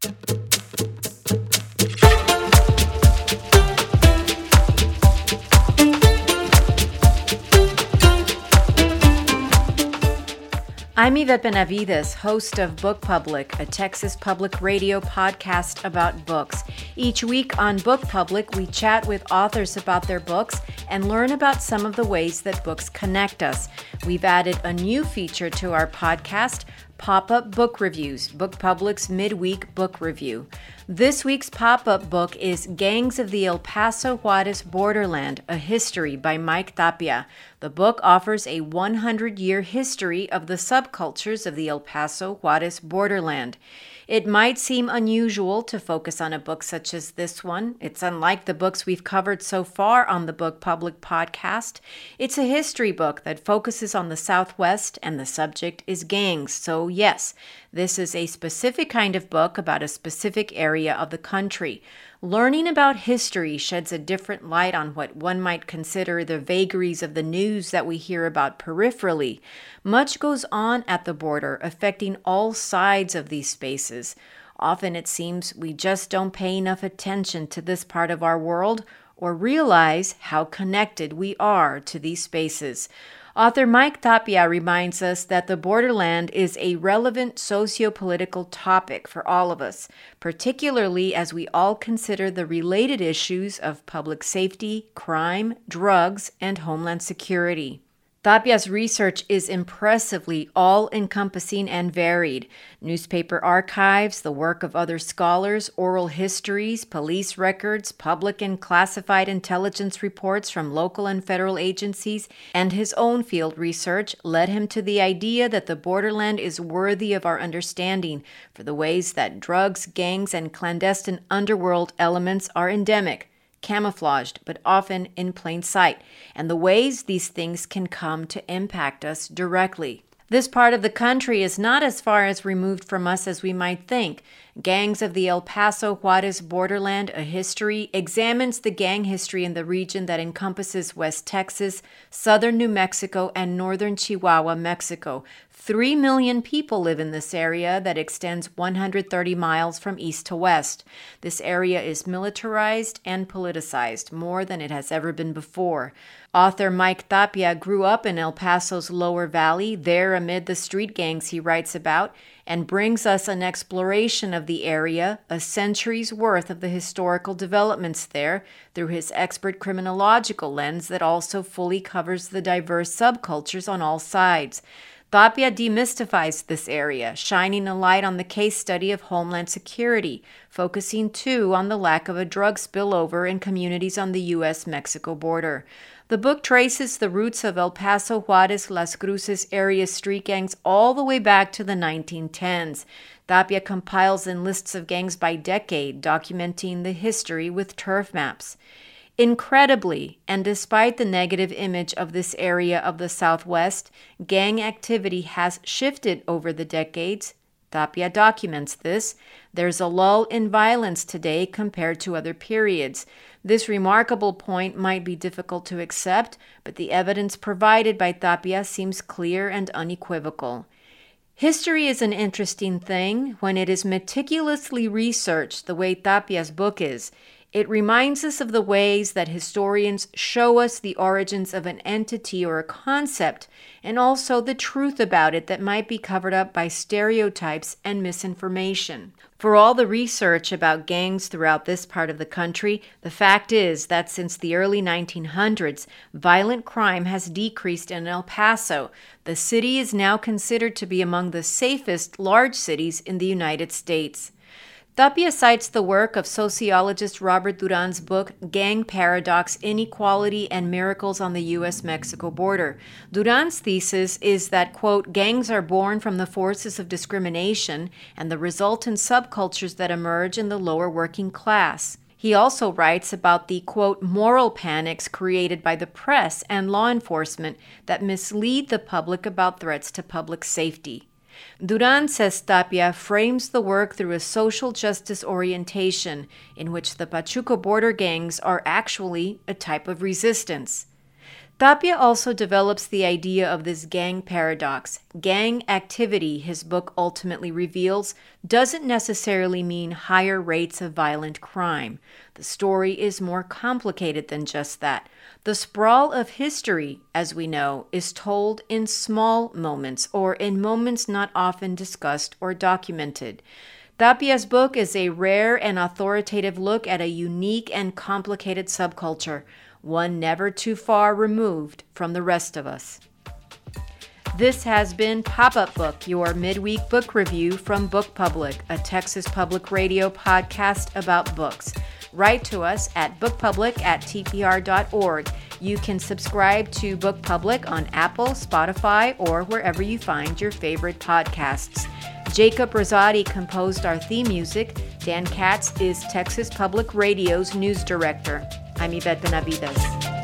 I'm Yvette Benavides, host of Book Public, a Texas public radio podcast about books. Each week on Book Public, we chat with authors about their books and learn about some of the ways that books connect us. We've added a new feature to our podcast pop up book reviews, Book Public's midweek book review. This week's pop up book is Gangs of the El Paso Juarez Borderland A History by Mike Tapia. The book offers a 100 year history of the subcultures of the El Paso Juarez borderland. It might seem unusual to focus on a book such as this one. It's unlike the books we've covered so far on the Book Public podcast. It's a history book that focuses on the Southwest, and the subject is gangs. So, yes, this is a specific kind of book about a specific area of the country. Learning about history sheds a different light on what one might consider the vagaries of the news that we hear about peripherally. Much goes on at the border, affecting all sides of these spaces. Often it seems we just don't pay enough attention to this part of our world or realize how connected we are to these spaces. Author Mike Tapia reminds us that the borderland is a relevant socio political topic for all of us, particularly as we all consider the related issues of public safety, crime, drugs, and homeland security. Tapia's research is impressively all encompassing and varied. Newspaper archives, the work of other scholars, oral histories, police records, public and classified intelligence reports from local and federal agencies, and his own field research led him to the idea that the borderland is worthy of our understanding for the ways that drugs, gangs, and clandestine underworld elements are endemic camouflaged, but often in plain sight, and the ways these things can come to impact us directly. This part of the country is not as far as removed from us as we might think. Gangs of the El Paso Juarez borderland, a history, examines the gang history in the region that encompasses West Texas, southern New Mexico, and northern Chihuahua, Mexico, Three million people live in this area that extends 130 miles from east to west. This area is militarized and politicized more than it has ever been before. Author Mike Tapia grew up in El Paso's lower valley, there amid the street gangs he writes about, and brings us an exploration of the area, a century's worth of the historical developments there, through his expert criminological lens that also fully covers the diverse subcultures on all sides. Tapia demystifies this area, shining a light on the case study of Homeland Security, focusing too on the lack of a drug spillover in communities on the U.S. Mexico border. The book traces the roots of El Paso, Juarez, Las Cruces area street gangs all the way back to the 1910s. Tapia compiles and lists of gangs by decade, documenting the history with turf maps. Incredibly, and despite the negative image of this area of the Southwest, gang activity has shifted over the decades. Tapia documents this. There's a lull in violence today compared to other periods. This remarkable point might be difficult to accept, but the evidence provided by Tapia seems clear and unequivocal. History is an interesting thing when it is meticulously researched the way Tapia's book is. It reminds us of the ways that historians show us the origins of an entity or a concept, and also the truth about it that might be covered up by stereotypes and misinformation. For all the research about gangs throughout this part of the country, the fact is that since the early 1900s, violent crime has decreased in El Paso. The city is now considered to be among the safest large cities in the United States. Tapia cites the work of sociologist Robert Duran's book, Gang Paradox Inequality and Miracles on the U.S. Mexico Border. Duran's thesis is that, quote, gangs are born from the forces of discrimination and the resultant subcultures that emerge in the lower working class. He also writes about the quote moral panics created by the press and law enforcement that mislead the public about threats to public safety. Duran says Tapia frames the work through a social justice orientation in which the Pachuco border gangs are actually a type of resistance. Tapia also develops the idea of this gang paradox. Gang activity, his book ultimately reveals, doesn't necessarily mean higher rates of violent crime. The story is more complicated than just that. The sprawl of history, as we know, is told in small moments or in moments not often discussed or documented. Tapia's book is a rare and authoritative look at a unique and complicated subculture one never too far removed from the rest of us. This has been Pop Up Book, your midweek book review from Book Public, a Texas Public Radio podcast about books. Write to us at bookpublic at tpr.org. You can subscribe to Book Public on Apple, Spotify, or wherever you find your favorite podcasts. Jacob Rosati composed our theme music. Dan Katz is Texas Public Radio's news director. I'm Yvette Benavides.